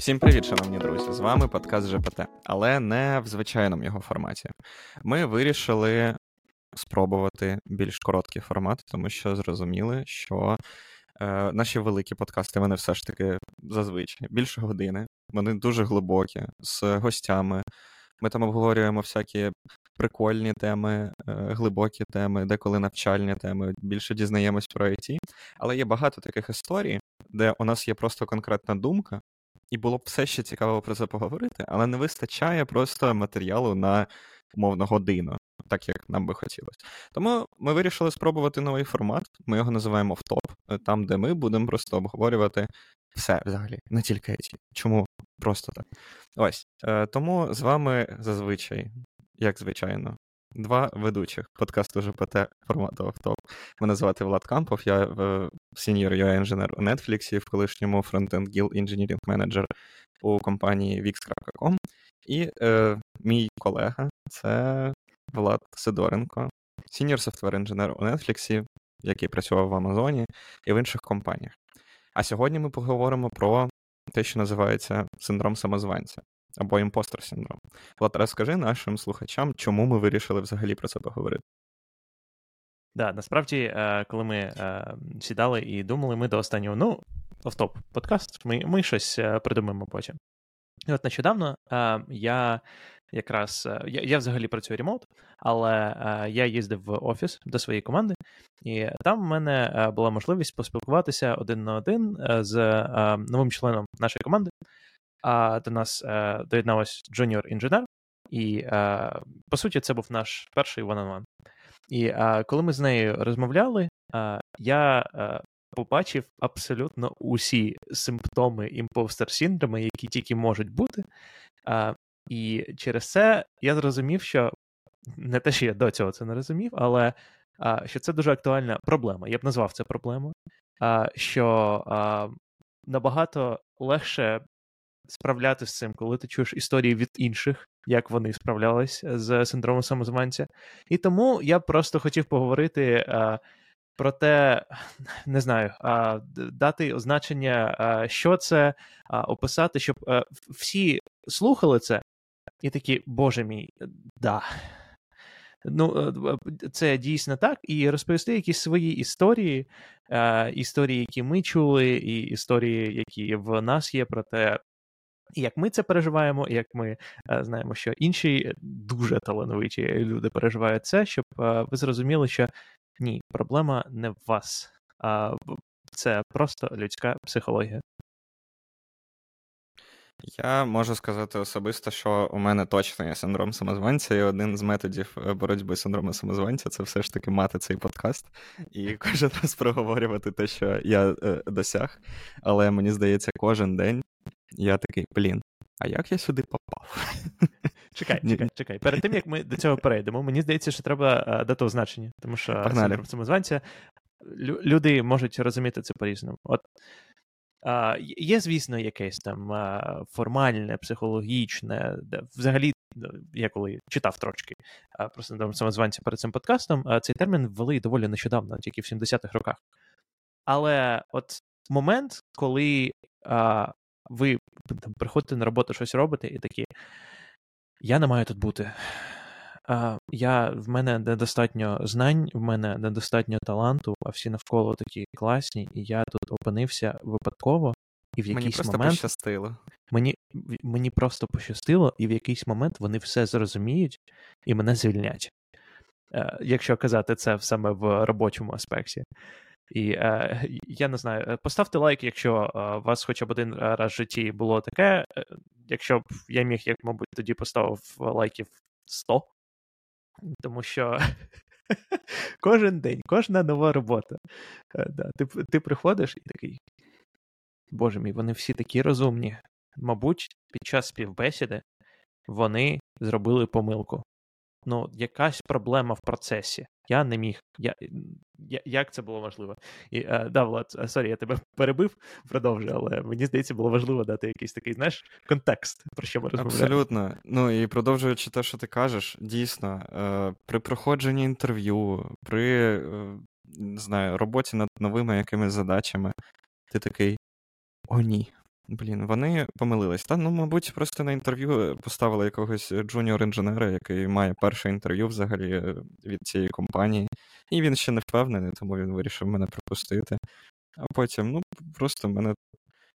Всім привіт, шановні друзі! З вами подкаст ЖПТ, але не в звичайному його форматі. Ми вирішили спробувати більш короткий формат, тому що зрозуміли, що е, наші великі подкасти вони все ж таки зазвичай більше години, вони дуже глибокі, з гостями. Ми там обговорюємо всякі прикольні теми, е, глибокі теми, деколи навчальні теми, більше дізнаємось про IT. Але є багато таких історій, де у нас є просто конкретна думка, і було б все ще цікаво про це поговорити, але не вистачає просто матеріалу на умовно годину, так як нам би хотілося. Тому ми вирішили спробувати новий формат. Ми його називаємо «Втоп», там, де ми будемо просто обговорювати все взагалі, не тільки IT. Чому просто так? Ось. Е, тому з вами зазвичай, як звичайно, Два ведучих подкасту ЖПТ формату автоп. Мене звати Влад Кампов, я senior UI інженер у Netflix, в колишньому frontend guild engineering manager у компанії Wix.com. І е, мій колега це Влад Сидоренко, senior software інженер у Netflix, який працював в Амазоні і в інших компаніях. А сьогодні ми поговоримо про те, що називається синдром самозванця або imposter синдром. Влад, розкажи нашим слухачам, чому ми вирішили взагалі про це поговорити. Да, насправді, е, коли ми е, сідали і думали, ми до останнього, ну, офтоп подкаст, ми ми щось е, придумаємо потім. І от нещодавно я якраз я я взагалі працюю remote, але я їздив в офіс до своєї команди, і там в мене була можливість поспілкуватися один на один з новим членом нашої команди а до нас е, доєдналась junior інженер, і е, по суті, це був наш перший one-on-one. І е, коли ми з нею розмовляли, я побачив абсолютно усі симптоми imposter синдрому, які тільки можуть бути. І через це я зрозумів, що не те, що я до цього це не розумів, але що це дуже актуальна проблема. Я б назвав це проблемою, що набагато легше справлятися з цим, коли ти чуєш історії від інших, як вони справлялись з синдромом самозванця. І тому я просто хотів поговорити. А, про те, не знаю, дати означення, а, що це, описати, щоб всі слухали це, і такі, боже мій, да. Ну, е, це дійсно так, і розповісти якісь свої історії, історії, які ми чули, і історії, які в нас є, про те, і як ми це переживаємо, і як ми е, знаємо, що інші дуже талановиті люди переживають це, щоб е, ви зрозуміли, що ні, проблема не в вас, а це просто людська психологія. Я можу сказати особисто, що у мене точно є синдром самозванця, і один з методів е, боротьби з синдромом самозванця це все ж таки мати цей подкаст і кожен раз проговорювати те, що я досяг. Але мені здається, кожен день я такий, блін, а як я сюди попав? Чекай, чекай, чекай. Перед тим як ми до цього перейдемо, мені здається, що треба а, дати означення, тому що самозванця люди можуть розуміти це по-різному. От а, Є, звісно, якесь там а, формальне, психологічне, де взагалі, я коли читав трошки а, про самозванця перед цим подкастом, цей термін ввели доволі нещодавно, тільки в 70-х роках. Але от момент, коли ви там, приходите на роботу, щось робите, і такі. Я не маю тут бути. А, я, В мене недостатньо знань, в мене недостатньо таланту, а всі навколо такі класні, і я тут опинився випадково, і в якийсь мені просто момент. пощастило. Мені мені просто пощастило, і в якийсь момент вони все зрозуміють і мене звільнять. Е, Якщо казати це саме в робочому аспекті. І е, я не знаю, е, поставте лайк, якщо е, у вас хоча б один раз в житті було таке. Е, якщо б я міг, як, мабуть, тоді поставив лайків 100. Тому що кожен день, кожна нова робота. Е, да, Ти ти приходиш і такий. Боже мій, вони всі такі розумні. Мабуть, під час співбесіди вони зробили помилку ну, якась проблема в процесі. Я не міг. Я, я, Як це було важливо? І, а, да, Влад, sorry, я тебе перебив, продовжуй, але мені здається, було важливо дати якийсь такий, знаєш, контекст, про що ми розмовляємо. Абсолютно. Ну і продовжуючи те, що ти кажеш, дійсно, е, при проходженні інтерв'ю, при е, не знаю, роботі над новими якимись задачами, ти такий: о, ні. Блін, вони помилились. Та, ну, мабуть, просто на інтерв'ю поставили якогось junior-інженера, який має перше інтерв'ю взагалі е, від цієї компанії. І він ще не впевнений, тому він вирішив мене пропустити. А потім, ну, просто мене.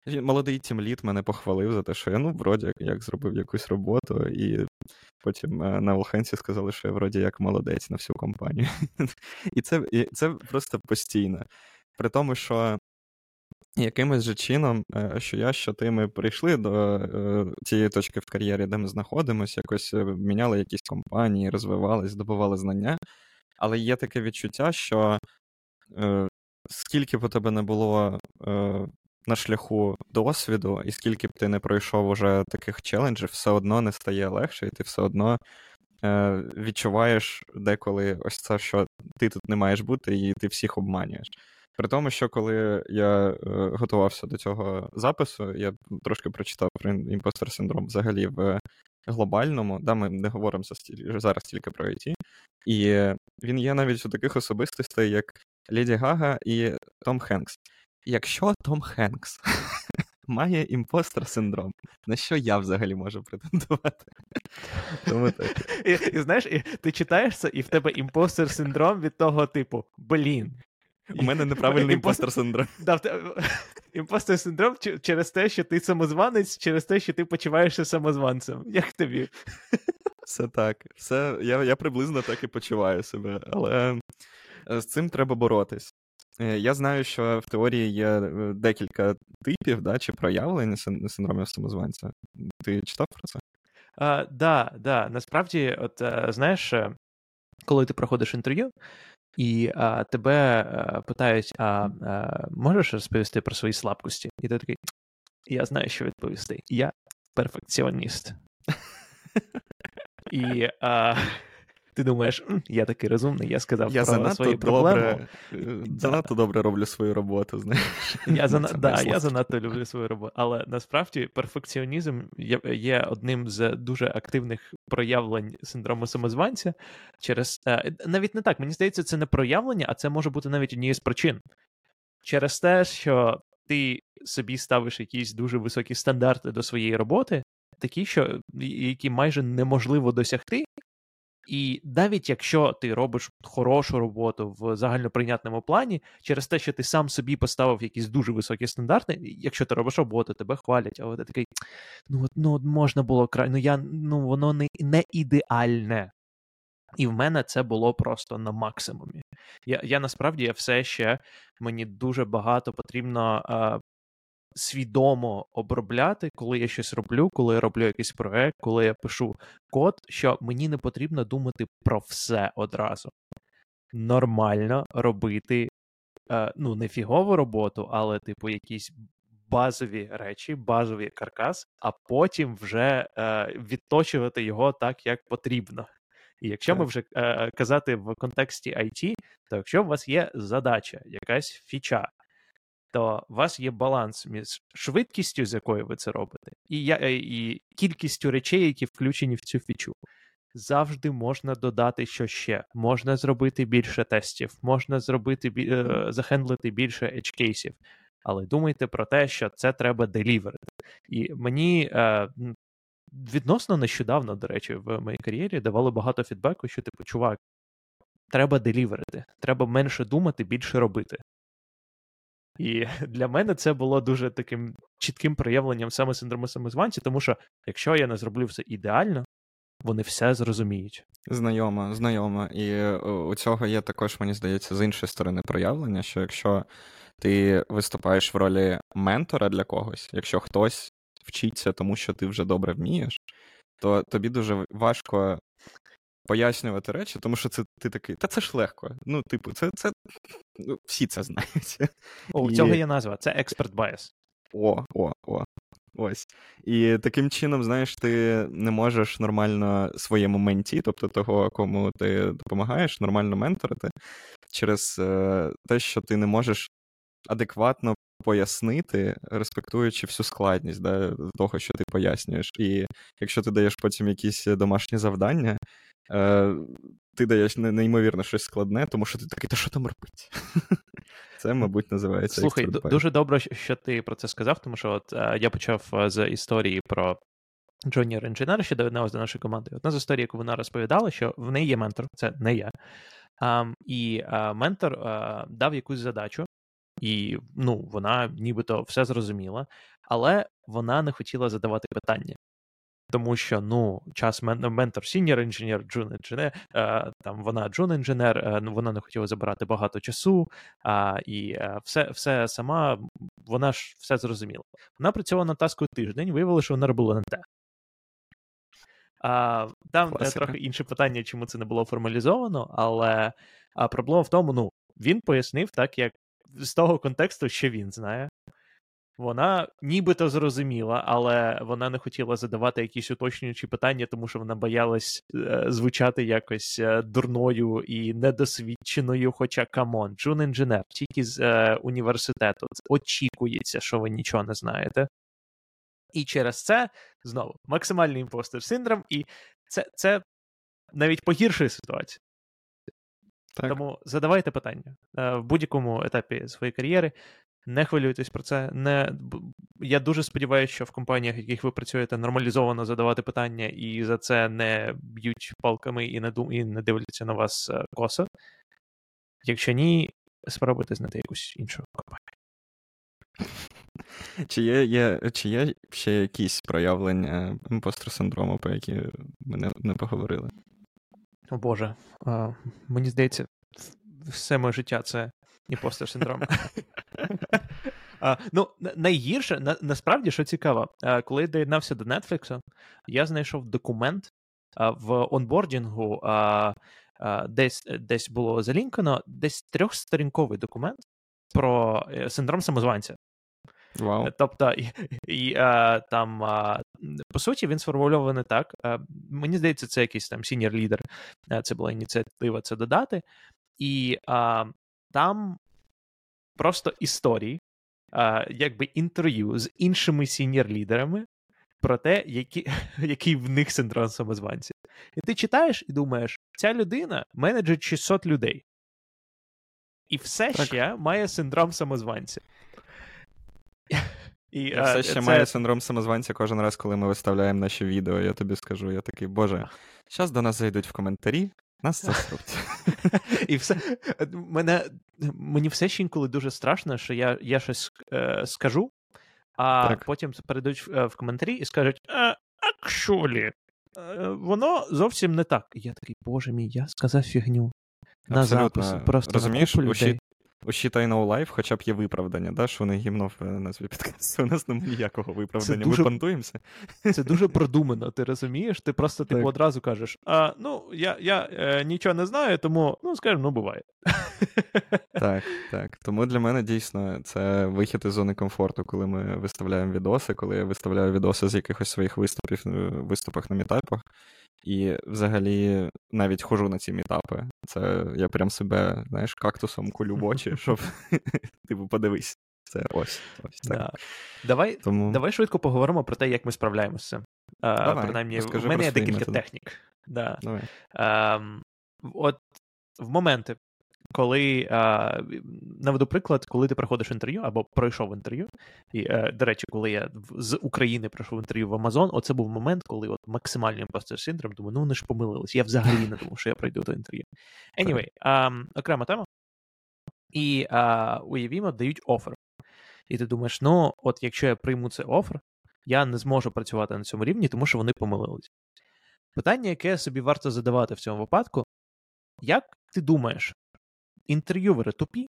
Молодий тімлід мене похвалив за те, що я ну, вроді як зробив якусь роботу, і потім е, на all-hands і сказали, що я вроді як молодець на всю компанію. І це і це просто постійно. При тому, що якимось же чином, е, що я, що ти ми прийшли до е, цієї точки в кар'єрі, де ми знаходимося, якось міняли якісь компанії, розвивали, здобували знання. Але є таке відчуття, що скільки б у тебе не було на шляху досвіду, і скільки б ти не пройшов уже таких челенджів, все одно не стає легше, і ти все одно е, відчуваєш деколи ось це, що ти тут не маєш бути, і ти всіх обманюєш. При тому, що коли я е, готувався до цього запису, я трошки прочитав про imposter синдром взагалі в глобальному, да, ми не говоримо зараз тільки про IT, і він є навіть у таких особистостей, як Леді Гага і Том Хенкс. Якщо Том Хенкс має imposter синдром, на що я взагалі можу претендувати? Тому так. І, і знаєш, і ти читаєш це, і в тебе imposter синдром від того, типу, блін. У мене неправильний imposter синдром. Imposter синдром через те, що ти самозванець, через те, що ти почуваєшся самозванцем. Як тобі? Все так. Все, Я я приблизно так і почуваю себе, але е, з цим треба боротись. Е, я знаю, що в теорії є е, декілька типів да, чи проявлень синдромів самозванця. Ти читав про це? Так, да, да. Насправді, от знаєш, коли ти проходиш інтерв'ю, і а, тебе а, питають: а, а можеш розповісти про свої слабкості? І ти такий, я знаю, що відповісти. Я перфекціоніст. І а, ти думаєш, я такий розумний, я сказав я про свої проблеми. Добре, занадто добре роблю свою роботу. знаєш. Я зана... да, я занадто люблю свою роботу. Але насправді перфекціонізм є, є одним з дуже активних проявлень синдрому самозванця. Через е, навіть не так, мені здається, це не проявлення, а це може бути навіть однією з причин. Через те, що ти собі ставиш якісь дуже високі стандарти до своєї роботи, такі, що які майже неможливо досягти. І навіть якщо ти робиш хорошу роботу в загальноприйнятному плані, через те, що ти сам собі поставив якісь дуже високі стандарти, якщо ти робиш роботу, тебе хвалять, а ти такий, ну от ну можна було край, ну я ну воно не, не ідеальне. І в мене це було просто на максимумі. Я я насправді я все ще мені дуже багато потрібно а, свідомо обробляти, коли я щось роблю, коли я роблю якийсь проект, коли я пишу код, що мені не потрібно думати про все одразу. Нормально робити е, ну, не фігову роботу, але, типу, якісь базові речі, базовий каркас, а потім вже е, відточувати його так, як потрібно. І якщо ми вже е, казати в контексті IT, то якщо у вас є задача, якась фіча, то у вас є баланс між швидкістю, з якою ви це робите, і я, е, і кількістю речей, які включені в цю фічу. Завжди можна додати що ще. Можна зробити більше тестів, можна зробити е, захендлити більше edge-кейсів. Але думайте про те, що це треба деліверити. І мені е, відносно нещодавно, до речі, в моїй кар'єрі давали багато фідбеку, що типу, чувак, треба деліверити, треба менше думати, більше робити. І для мене це було дуже таким чітким проявленням саме синдрому самозванця, тому що якщо я не зроблю все ідеально, вони все зрозуміють. Знайомо, знайомо. І е, у цього є також, мені здається, з іншої сторони проявлення, що якщо ти виступаєш в ролі ментора для когось, якщо хтось вчиться тому, що ти вже добре вмієш, то тобі дуже важко пояснювати речі, тому що це ти такий, та це ж легко. Ну, типу, це це ну, всі це знають. О, у І... цього є назва, це expert bias. О, о, о. Ось. І таким чином, знаєш, ти не можеш нормально своєму менті, тобто того, кому ти допомагаєш, нормально менторити, через е, те, що ти не можеш адекватно пояснити, респектуючи всю складність да, того, що ти пояснюєш. І якщо ти даєш потім якісь домашні завдання, е, ти даєш неймовірно щось складне, тому що ти такий, та що там робить? Це, мабуть, називається. Слухай, дуже добре, що ти про це сказав, тому що от е, я почав е, з історії про Джоніор інженер, що доєдналася до нашої команди. Одна з історій, яку вона розповідала, що в неї є ментор, це не я. Um, і uh, ментор uh, дав якусь задачу, і ну, вона нібито все зрозуміла, але вона не хотіла задавати питання. Тому що ну, час ментор senior інженер, джун інженер, там вона джун інженер, е, ну, вона не хотіла забирати багато часу, а, і е, все все сама, вона ж все зрозуміла. Вона працювала на таску тиждень, виявила, що вона робила не те. А, Там е, Класика. трохи інше питання, чому це не було формалізовано, але а, проблема в тому, ну, він пояснив так, як з того контексту, що він знає. Вона нібито зрозуміла, але вона не хотіла задавати якісь уточнюючі питання, тому що вона боялась е, звучати якось е, дурною і недосвідченою. Хоча come on, джун інженер, тільки з е, університету очікується, що ви нічого не знаєте. І через це знову максимальний imposter синдром, і це це навіть погіршує ситуацію. Так. Тому задавайте питання е, в будь-якому етапі своєї кар'єри. Не хвилюйтесь про це. Не... Я дуже сподіваюся, що в компаніях, в яких ви працюєте, нормалізовано задавати питання, і за це не б'ють палками і не дум... і не дивляться на вас е, косо. Якщо ні, спробуйте знайти якусь іншу компанію. Чи є є, чи є ще якісь проявлення imposter синдрому, про які ми не, не поговорили? О Боже, а, мені здається, все моє життя це imposter синдром. А, Ну, найгірше, на, насправді, що цікаво, а, коли я доєднався до Netflix, я знайшов документ а, в onboarding у, десь десь було залінкано, десь трьохсторінковий документ про е, синдром самозванця. Wow. Тобто, і, і а, там, а, по суті, він сформульований так. Мені здається, це якийсь там senior лідер, це була ініціатива це додати. І а, там просто історії, а, якби інтерв'ю з іншими senior-лідерами про те, які, який в них синдром самозванця. І ти читаєш і думаєш, ця людина менеджер 600 людей. І все так. ще має синдром самозванця. І, Я все ще це... маю синдром самозванця кожен раз, коли ми виставляємо наші відео. Я тобі скажу, я такий, боже, зараз до нас зайдуть в коментарі, нас засудять. І все мене мені все ще інколи дуже страшно, що я я щось е, скажу, а так. потім перейдуть в, в коментарі і скажуть: actually, е, воно зовсім не так. І Я такий, боже мій, я сказав фігню. На запис, просто Розумієш, людей. У Shitai No Life хоча б є виправдання, да, що вони гімно в назві підкасту. У нас немає ніякого виправдання. Дуже... Ми понтуємося. Це дуже продумано, ти розумієш? Ти просто типу, одразу кажеш: а, ну, я я е, нічого не знаю, тому ну, скажімо, ну буває. Так, так. Тому для мене дійсно це вихід із зони комфорту, коли ми виставляємо відоси, коли я виставляю відоси з якихось своїх виступів, е, виступах на мітапах. І взагалі навіть хожу на ці мітапи. Це я прям себе, знаєш, кактусом кулю в очі, щоб типу подивись. Це ось. ось так. Да. Давай Тому... давай швидко поговоримо про те, як ми справляємося. А, Принаймні, в мене є декілька технік. Да. Давай. А, От в моменти, коли а, наведу приклад, коли ти проходиш інтерв'ю або пройшов інтерв'ю. І, е, до речі, коли я з України пройшов інтерв'ю в Amazon, оце був момент, коли от максимальний imposter синдром, думаю, ну вони ж помилились. Я взагалі не думав, що я пройду до інтерв'ю. Anyway, а, окрема тема. І а, уявімо, дають офер. І ти думаєш, ну, от якщо я прийму цей офер, я не зможу працювати на цьому рівні, тому що вони помилились. Питання, яке собі варто задавати в цьому випадку, як ти думаєш, інтерв'ювери тупі.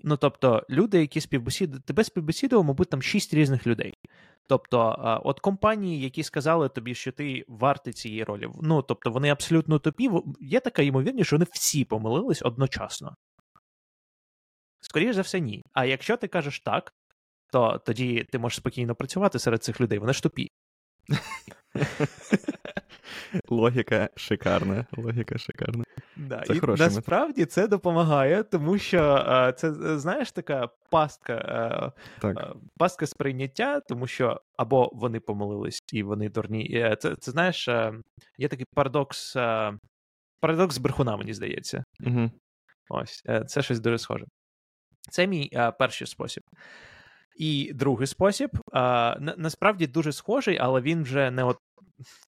Ну, тобто, люди, які співбесідували, тебе співбесідував, мабуть, там шість різних людей. Тобто, от компанії, які сказали тобі, що ти вартий цієї ролі, ну тобто, вони абсолютно тупі, є така ймовірність, що вони всі помилились одночасно. Скоріше за все, ні. А якщо ти кажеш так, то тоді ти можеш спокійно працювати серед цих людей, вони ж тупі. Логіка шикарна. Логіка шикарна. Да, це і Насправді метод. це допомагає, тому що а, це, знаєш, така пастка а, так. а, пастка сприйняття, тому що або вони помилились і вони дурні. Е, це, це знаєш, є такий парадокс. Парадокс брехуна, мені здається. Угу. Ось, е, це щось дуже схоже. Це мій а, перший спосіб. І другий спосіб а, на, насправді дуже схожий, але він вже не от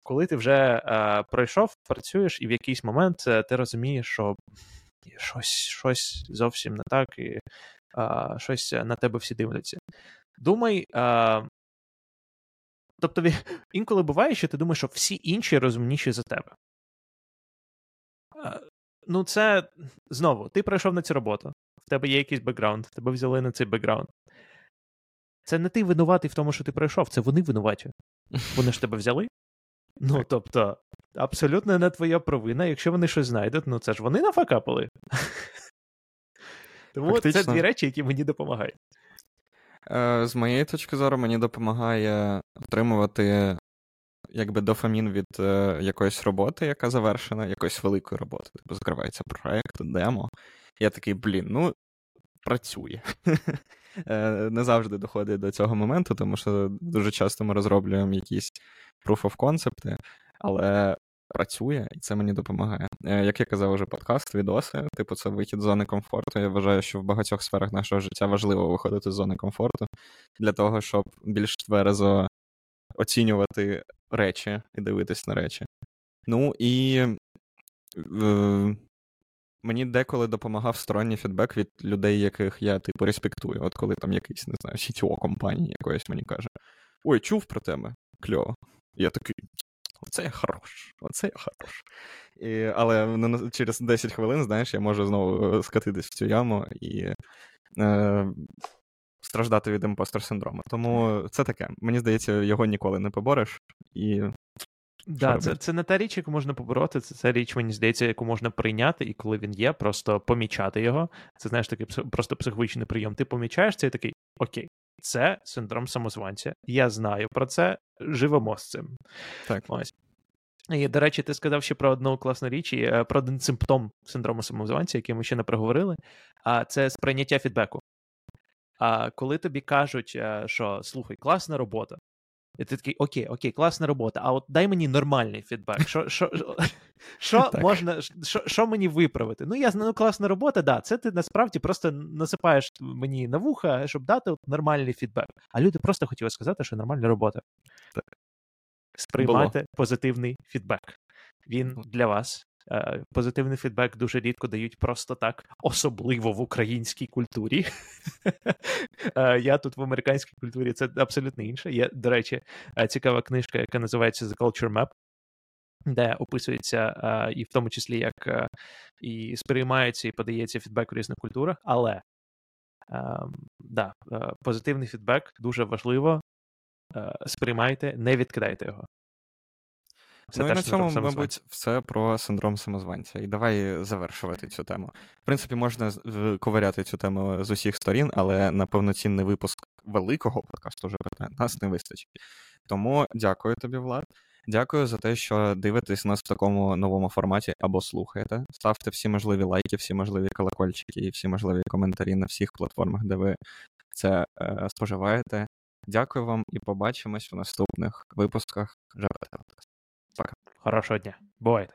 коли ти вже а, пройшов, працюєш, і в якийсь момент е, ти розумієш, що щось щось зовсім не так, і а, щось на тебе всі дивляться. Думай. А, Тобто, інколи буває, що ти думаєш, що всі інші розумніші за тебе. Ну, це знову, ти пройшов на цю роботу, в тебе є якийсь бекграунд, тебе взяли на цей бекграунд. Це не ти винуватий в тому, що ти пройшов, це вони винуваті. Вони ж тебе взяли. Ну, тобто, абсолютно не твоя провина. Якщо вони щось знайдуть, ну це ж вони нафакапали. Тому Фактично. це дві речі, які мені допомагають. Е, з моєї точки зору, мені допомагає отримувати якби дофамін від е, якоїсь роботи, яка завершена, якоїсь великої роботи. Тобто закривається проект, демо. Я такий, блін, ну працює. Е, не завжди доходить до цього моменту, тому що дуже часто ми розроблюємо якісь proof of concept, але працює, і це мені допомагає. Е, як я казав, уже подкаст, відоси, типу, це вихід з зони комфорту. Я вважаю, що в багатьох сферах нашого життя важливо виходити з зони комфорту для того, щоб більш тверезо оцінювати речі і дивитись на речі. Ну і е, мені деколи допомагав сторонній фідбек від людей, яких я типу респектую. От коли там якийсь, не знаю, CTO компанії якоїсь мені каже: Ой, чув про тебе? Кльово. я такий. Оце я хорош, оце я хорош. І, Але через 10 хвилин, знаєш, я можу знову е, скатитись в цю яму і е, страждати від imposter синдрому. Тому це таке. Мені здається, його ніколи не побореш. І Да, це це не та річ, яку можна побороти, це ця річ, мені здається, яку можна прийняти, і коли він є, просто помічати його. Це знаєш такий просто психологічний прийом. Ти помічаєш це і такий окей, це синдром самозванця. Я знаю про це, живемо з цим. Так. Ось. І, до речі, ти сказав ще про одну класну річ, е, про один симптом синдрому самозванця, який ми ще не проговорили, а це сприйняття фідбеку. А коли тобі кажуть, е, що слухай, класна робота, і ти такий, окей, окей, класна робота, а от дай мені нормальний фідбек. Що що, що можна, що, що мені виправити? Ну, я знаю, ну, класна робота, да, це ти насправді просто насипаєш мені на вуха, щоб дати от нормальний фідбек. А люди просто хотіли сказати, що нормальна робота. Так. Сприймати Було. позитивний фідбек. Він для вас позитивний фідбек дуже рідко дають просто так, особливо в українській культурі. Е, я тут в американській культурі це абсолютно інше. Є, до речі, е, цікава книжка, яка називається The Culture Map. Де описується і в тому числі як і сприймається і подається фідбек в різних культурах, але ем, да, позитивний фідбек дуже важливо. Сприймайте, не відкидайте його. Це ну і на цьому, мабуть, все про синдром самозванця. І давай завершувати цю тему. В принципі, можна ковиряти цю тему з усіх сторін, але на повноцінний випуск великого подкасту вже нас не вистачить. Тому дякую тобі, Влад. Дякую за те, що дивитесь нас в такому новому форматі або слухаєте. Ставте всі можливі лайки, всі можливі колокольчики і всі можливі коментарі на всіх платформах, де ви це е, споживаєте. Дякую вам і побачимось в наступних випусках. Пока. Хорошего дня. Бывает.